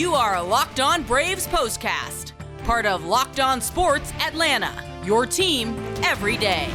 You are a Locked On Braves postcast, part of Locked On Sports Atlanta, your team every day.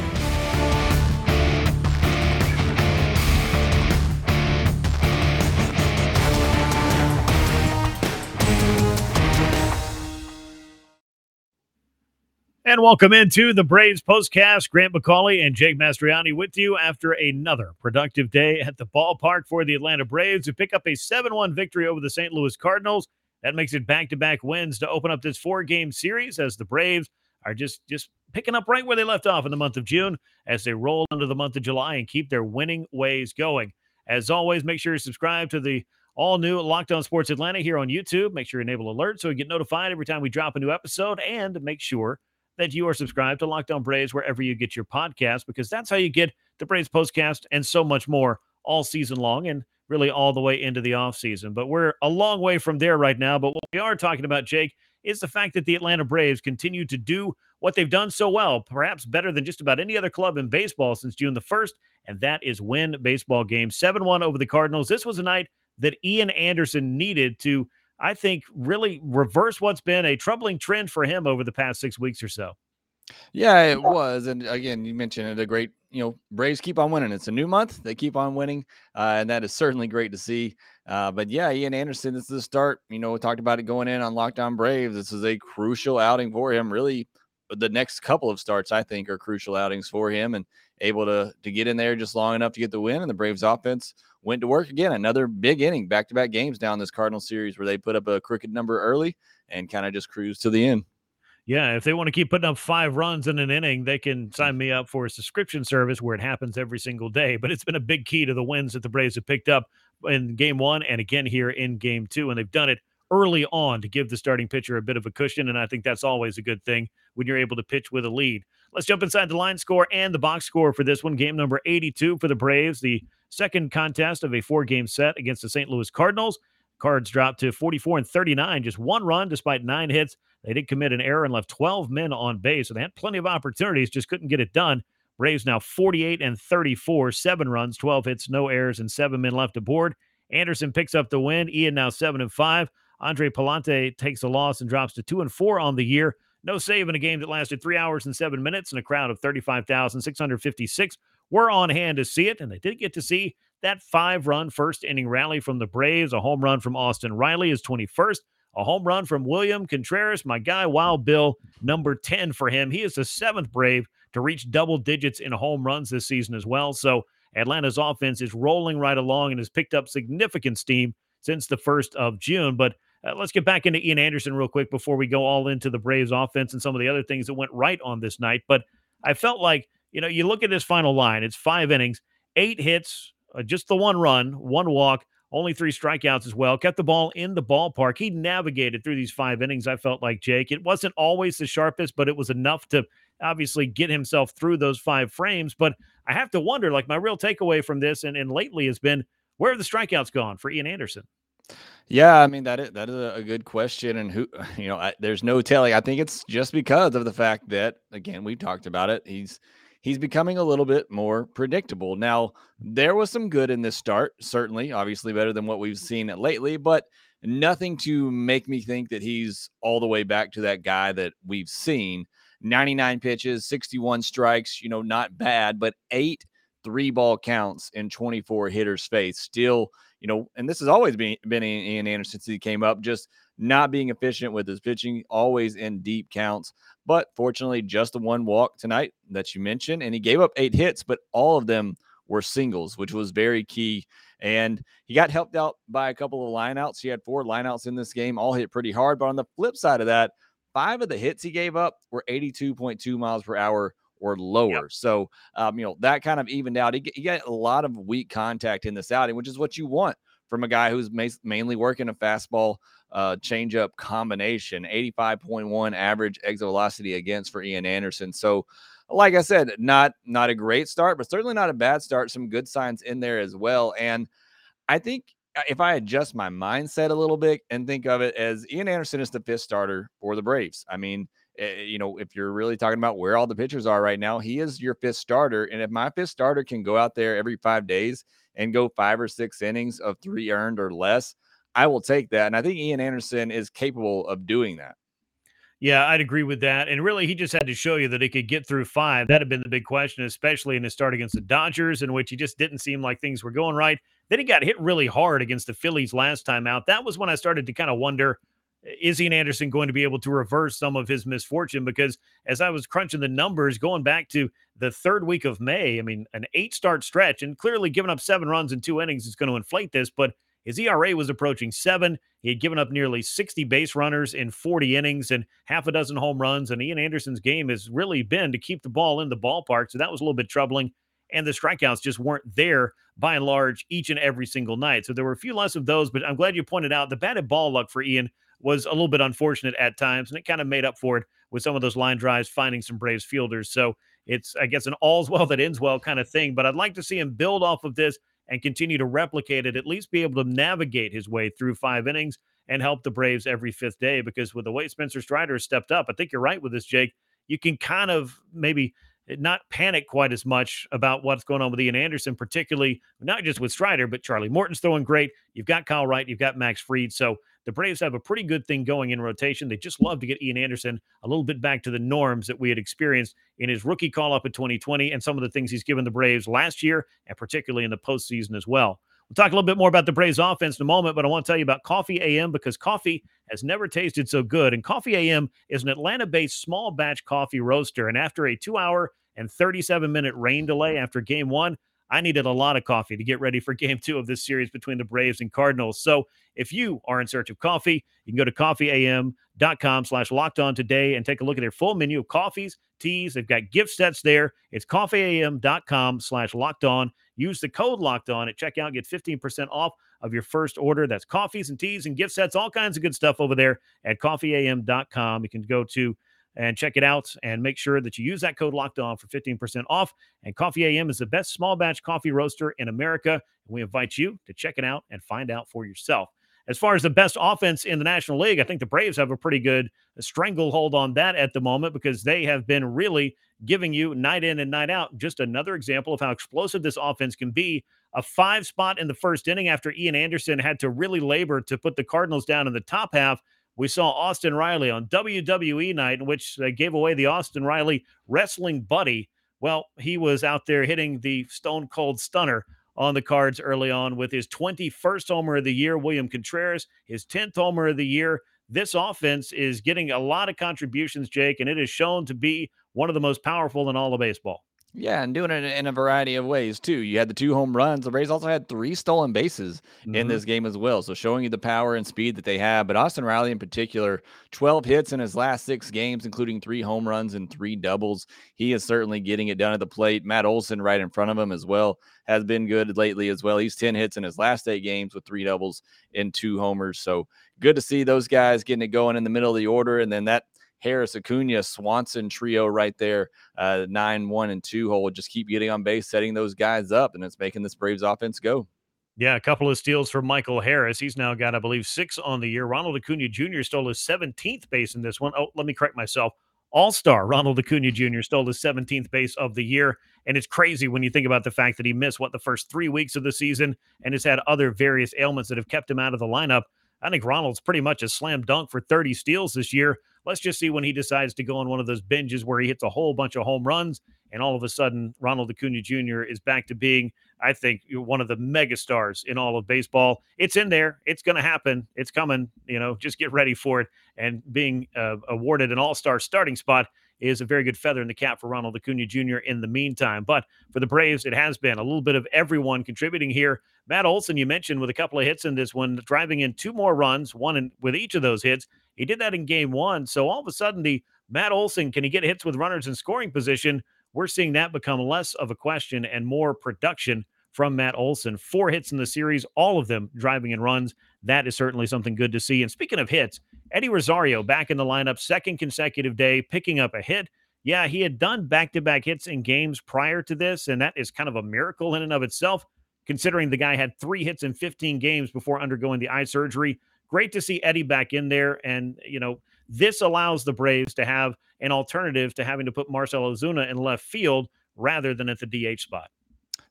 And welcome into the Braves postcast. Grant McAuley and Jake Mastriani with you after another productive day at the ballpark for the Atlanta Braves to pick up a 7 1 victory over the St. Louis Cardinals. That makes it back to back wins to open up this four game series as the Braves are just, just picking up right where they left off in the month of June as they roll into the month of July and keep their winning ways going. As always, make sure you subscribe to the all new Locked On Sports Atlanta here on YouTube. Make sure you enable alerts so you get notified every time we drop a new episode and make sure that you are subscribed to Locked On Braves wherever you get your podcast, because that's how you get the Braves postcast and so much more all season long and really all the way into the offseason. But we're a long way from there right now. But what we are talking about, Jake, is the fact that the Atlanta Braves continue to do what they've done so well, perhaps better than just about any other club in baseball since June the 1st, and that is win baseball games 7 1 over the Cardinals. This was a night that Ian Anderson needed to I think, really reverse what's been a troubling trend for him over the past six weeks or so. Yeah, it was. And again, you mentioned it a great, you know, Braves keep on winning. It's a new month. They keep on winning. Uh, and that is certainly great to see. Uh, but yeah, Ian Anderson, this is the start. You know, we talked about it going in on Locked On Braves. This is a crucial outing for him. Really, the next couple of starts, I think, are crucial outings for him and able to to get in there just long enough to get the win. And the Braves offense went to work again. Another big inning, back to back games down this Cardinal series where they put up a crooked number early and kind of just cruise to the end. Yeah, if they want to keep putting up five runs in an inning, they can hmm. sign me up for a subscription service where it happens every single day. But it's been a big key to the wins that the Braves have picked up in game one and again here in game two. And they've done it early on to give the starting pitcher a bit of a cushion. And I think that's always a good thing when you're able to pitch with a lead. Let's jump inside the line score and the box score for this one. Game number 82 for the Braves. The second contest of a four game set against the St. Louis Cardinals. Cards dropped to 44 and 39, just one run despite nine hits. They did commit an error and left 12 men on base, so they had plenty of opportunities, just couldn't get it done. Braves now 48 and 34, seven runs, 12 hits, no errors, and seven men left aboard. Anderson picks up the win. Ian now seven and five. Andre Pallante takes a loss and drops to two and four on the year. No save in a game that lasted three hours and seven minutes and a crowd of 35,656 were on hand to see it, and they did get to see that five run first inning rally from the Braves. A home run from Austin Riley is 21st. A home run from William Contreras, my guy, Wild Bill, number 10 for him. He is the seventh Brave to reach double digits in home runs this season as well. So Atlanta's offense is rolling right along and has picked up significant steam since the 1st of June. But uh, let's get back into Ian Anderson real quick before we go all into the Braves offense and some of the other things that went right on this night. But I felt like you know, you look at this final line, it's five innings, eight hits, uh, just the one run, one walk, only three strikeouts as well. Kept the ball in the ballpark. He navigated through these five innings. I felt like Jake. It wasn't always the sharpest, but it was enough to obviously get himself through those five frames. But I have to wonder, like my real takeaway from this and, and lately has been where are the strikeouts gone for Ian Anderson? Yeah, I mean that is that is a good question, and who you know, I, there's no telling. I think it's just because of the fact that again we've talked about it. He's he's becoming a little bit more predictable. Now, there was some good in this start, certainly, obviously better than what we've seen lately, but nothing to make me think that he's all the way back to that guy that we've seen. 99 pitches, 61 strikes, you know, not bad, but eight three ball counts in 24 hitters face. Still, you know, and this has always been been Ian Anderson since he came up, just not being efficient with his pitching, always in deep counts. But fortunately, just the one walk tonight that you mentioned, and he gave up eight hits, but all of them were singles, which was very key. And he got helped out by a couple of lineouts. He had four lineouts in this game, all hit pretty hard. But on the flip side of that, five of the hits he gave up were 82.2 miles per hour or lower. Yep. So, um, you know, that kind of evened out. He, he got a lot of weak contact in this outing, which is what you want from a guy who's ma- mainly working a fastball uh, changeup combination, 85.1 average exit velocity against for Ian Anderson. So, like I said, not not a great start, but certainly not a bad start. Some good signs in there as well. And I think uh, if I adjust my mindset a little bit and think of it as Ian Anderson is the fifth starter for the Braves. I mean, Eh, you know, if you're really talking about where all the pitchers are right now, he is your fifth starter. And if my fifth starter can go out there every five days and go five or six innings of three earned or less, I will take that. And I think Ian Anderson is capable of doing that. Yeah, I'd agree with that. And really, he just had to show you that he could get through five. That had been the big question, especially in his start against the Dodgers, in which he just didn't seem like things were going right. Then he got hit really hard against the Phillies last time out. That was when I started to kind of wonder is Ian Anderson going to be able to reverse some of his misfortune? Because as I was crunching the numbers going back to the third week of May, I mean, an eight start stretch, and clearly giving up seven runs in two innings is going to inflate this, but his ERA was approaching seven. He had given up nearly 60 base runners in 40 innings and half a dozen home runs. And Ian Anderson's game has really been to keep the ball in the ballpark. So that was a little bit troubling. And the strikeouts just weren't there by and large each and every single night. So there were a few less of those, but I'm glad you pointed out the batted ball luck for Ian was a little bit unfortunate at times, and it kind of made up for it with some of those line drives, finding some Braves fielders. So it's, I guess, an all's well that ends well kind of thing. But I'd like to see him build off of this and continue to replicate it, at least be able to navigate his way through five innings and help the Braves every fifth day. Because with the way Spencer Strider stepped up, I think you're right with this, Jake. You can kind of maybe not panic quite as much about what's going on with Ian Anderson, particularly not just with Strider, but Charlie Morton's throwing great. You've got Kyle Wright, you've got Max Fried. So the Braves have a pretty good thing going in rotation. They just love to get Ian Anderson a little bit back to the norms that we had experienced in his rookie call up in 2020 and some of the things he's given the Braves last year and particularly in the postseason as well. We'll talk a little bit more about the Braves offense in a moment, but I want to tell you about Coffee AM because coffee has never tasted so good. And Coffee AM is an Atlanta based small batch coffee roaster. And after a two hour and 37 minute rain delay after game one, I needed a lot of coffee to get ready for game two of this series between the Braves and Cardinals. So if you are in search of coffee, you can go to coffeeam.com slash locked on today and take a look at their full menu of coffees, teas. They've got gift sets there. It's coffeeam.com slash locked on. Use the code locked on at checkout, get 15% off of your first order. That's coffees and teas and gift sets, all kinds of good stuff over there at coffeeam.com. You can go to and check it out and make sure that you use that code locked on for 15% off. And Coffee AM is the best small batch coffee roaster in America. And we invite you to check it out and find out for yourself. As far as the best offense in the National League, I think the Braves have a pretty good stranglehold on that at the moment because they have been really giving you night in and night out. Just another example of how explosive this offense can be. A five spot in the first inning after Ian Anderson had to really labor to put the Cardinals down in the top half we saw Austin Riley on WWE night, in which they gave away the Austin Riley wrestling buddy. Well, he was out there hitting the stone cold stunner on the cards early on with his 21st homer of the year, William Contreras, his 10th homer of the year. This offense is getting a lot of contributions, Jake, and it is shown to be one of the most powerful in all of baseball. Yeah, and doing it in a variety of ways too. You had the two home runs. The Rays also had three stolen bases mm-hmm. in this game as well. So showing you the power and speed that they have. But Austin Riley in particular, 12 hits in his last six games, including three home runs and three doubles. He is certainly getting it done at the plate. Matt Olson right in front of him as well has been good lately as well. He's 10 hits in his last eight games with three doubles and two homers. So good to see those guys getting it going in the middle of the order. And then that Harris, Acuna, Swanson trio right there, uh, nine, one, and two hole. Just keep getting on base, setting those guys up, and it's making this Braves offense go. Yeah, a couple of steals for Michael Harris. He's now got, I believe, six on the year. Ronald Acuna Jr. stole his 17th base in this one. Oh, let me correct myself. All star Ronald Acuna Jr. stole his 17th base of the year. And it's crazy when you think about the fact that he missed, what, the first three weeks of the season and has had other various ailments that have kept him out of the lineup. I think Ronald's pretty much a slam dunk for 30 steals this year. Let's just see when he decides to go on one of those binges where he hits a whole bunch of home runs, and all of a sudden Ronald Acuna Jr. is back to being, I think, one of the megastars in all of baseball. It's in there. It's going to happen. It's coming. You know, just get ready for it. And being uh, awarded an All Star starting spot is a very good feather in the cap for Ronald Acuna Jr. in the meantime. But for the Braves, it has been a little bit of everyone contributing here. Matt Olson, you mentioned with a couple of hits in this one, driving in two more runs, one in, with each of those hits. He did that in game one. So all of a sudden, the Matt Olson, can he get hits with runners in scoring position? We're seeing that become less of a question and more production from Matt Olson. Four hits in the series, all of them driving in runs. That is certainly something good to see. And speaking of hits, Eddie Rosario back in the lineup, second consecutive day, picking up a hit. Yeah, he had done back to back hits in games prior to this, and that is kind of a miracle in and of itself, considering the guy had three hits in 15 games before undergoing the eye surgery great to see Eddie back in there. And, you know, this allows the Braves to have an alternative to having to put Marcell Ozuna in left field rather than at the DH spot.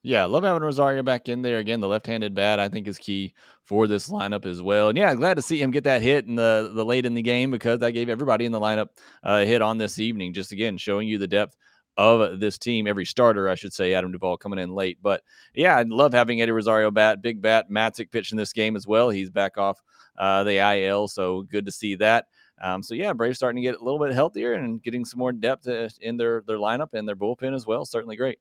Yeah, love having Rosario back in there again. The left-handed bat, I think, is key for this lineup as well. And yeah, glad to see him get that hit in the the late in the game because that gave everybody in the lineup uh, a hit on this evening. Just again showing you the depth of this team. Every starter, I should say, Adam Duvall coming in late. But yeah, I love having Eddie Rosario bat, big bat, Matzek pitching this game as well. He's back off uh, the IL, so good to see that. Um, so yeah, Braves starting to get a little bit healthier and getting some more depth uh, in their their lineup and their bullpen as well. Certainly great.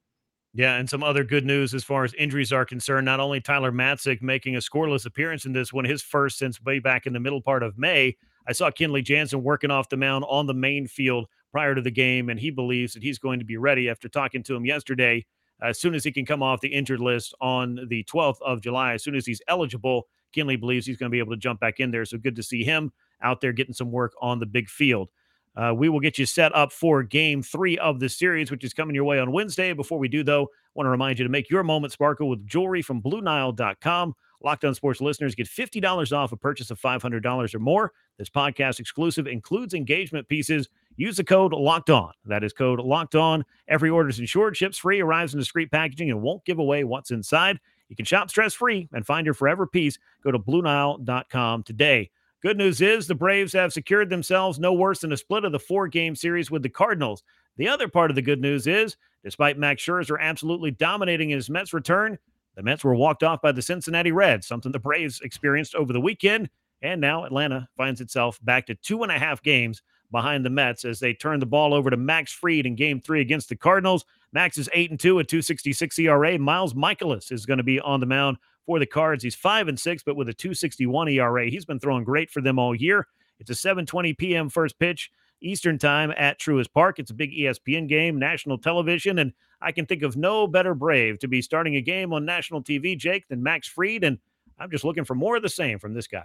Yeah, and some other good news as far as injuries are concerned. Not only Tyler Matzek making a scoreless appearance in this one, his first since way back in the middle part of May. I saw Kenley Jansen working off the mound on the main field prior to the game, and he believes that he's going to be ready after talking to him yesterday. As soon as he can come off the injured list on the 12th of July, as soon as he's eligible, Kenley believes he's going to be able to jump back in there. So good to see him out there getting some work on the big field. Uh, we will get you set up for game three of the series, which is coming your way on Wednesday. Before we do, though, I want to remind you to make your moment sparkle with jewelry from BlueNile.com. Locked on Sports listeners get $50 off a purchase of $500 or more. This podcast exclusive includes engagement pieces. Use the code Locked On. That is code Locked On. Every order is insured, ships free, arrives in discreet packaging, and won't give away what's inside. You can shop stress free and find your forever piece. Go to BlueNile.com today. Good news is the Braves have secured themselves no worse than a split of the four game series with the Cardinals. The other part of the good news is, despite Max Scherzer absolutely dominating his Mets return, the Mets were walked off by the Cincinnati Reds, something the Braves experienced over the weekend. And now Atlanta finds itself back to two and a half games behind the Mets as they turn the ball over to Max Fried in game three against the Cardinals. Max is 8 and 2 at 266 ERA. Miles Mikolas is going to be on the mound for the Cards. He's 5 and 6, but with a 261 ERA. He's been throwing great for them all year. It's a 7:20 p.m. first pitch Eastern time at Truist Park. It's a big ESPN game, national television, and I can think of no better Brave to be starting a game on national TV, Jake, than Max Fried. And I'm just looking for more of the same from this guy.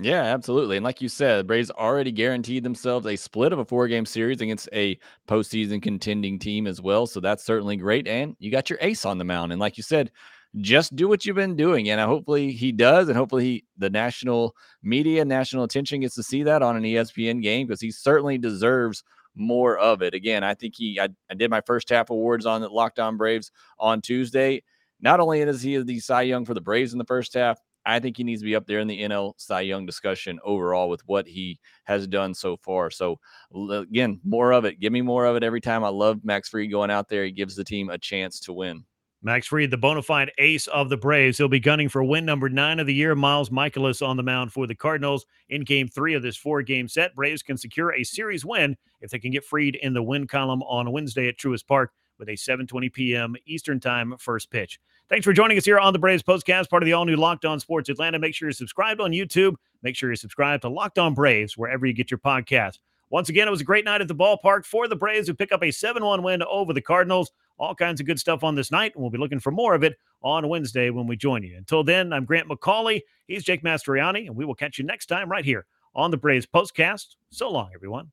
Yeah, absolutely. And like you said, Braves already guaranteed themselves a split of a four game series against a postseason contending team as well. So that's certainly great. And you got your ace on the mound. And like you said, just do what you've been doing. And hopefully he does. And hopefully he, the national media, national attention gets to see that on an ESPN game because he certainly deserves more of it. Again, I think he, I, I did my first half awards on the Locked On Braves on Tuesday. Not only is he the Cy Young for the Braves in the first half, I think he needs to be up there in the NL Cy Young discussion overall with what he has done so far. So again, more of it. Give me more of it every time. I love Max Fried going out there. He gives the team a chance to win. Max Fried, the bona fide ace of the Braves. He'll be gunning for win number nine of the year. Miles Mikolas on the mound for the Cardinals in game three of this four game set. Braves can secure a series win if they can get Fried in the win column on Wednesday at Truist Park with a 7:20 p.m. Eastern Time first pitch. Thanks for joining us here on the Braves Postcast, part of the all new Locked On Sports Atlanta. Make sure you're subscribed on YouTube. Make sure you're subscribed to Locked On Braves wherever you get your podcast. Once again, it was a great night at the ballpark for the Braves who pick up a 7 1 win over the Cardinals. All kinds of good stuff on this night, and we'll be looking for more of it on Wednesday when we join you. Until then, I'm Grant McAuley. He's Jake Mastriani, and we will catch you next time right here on the Braves Postcast. So long, everyone.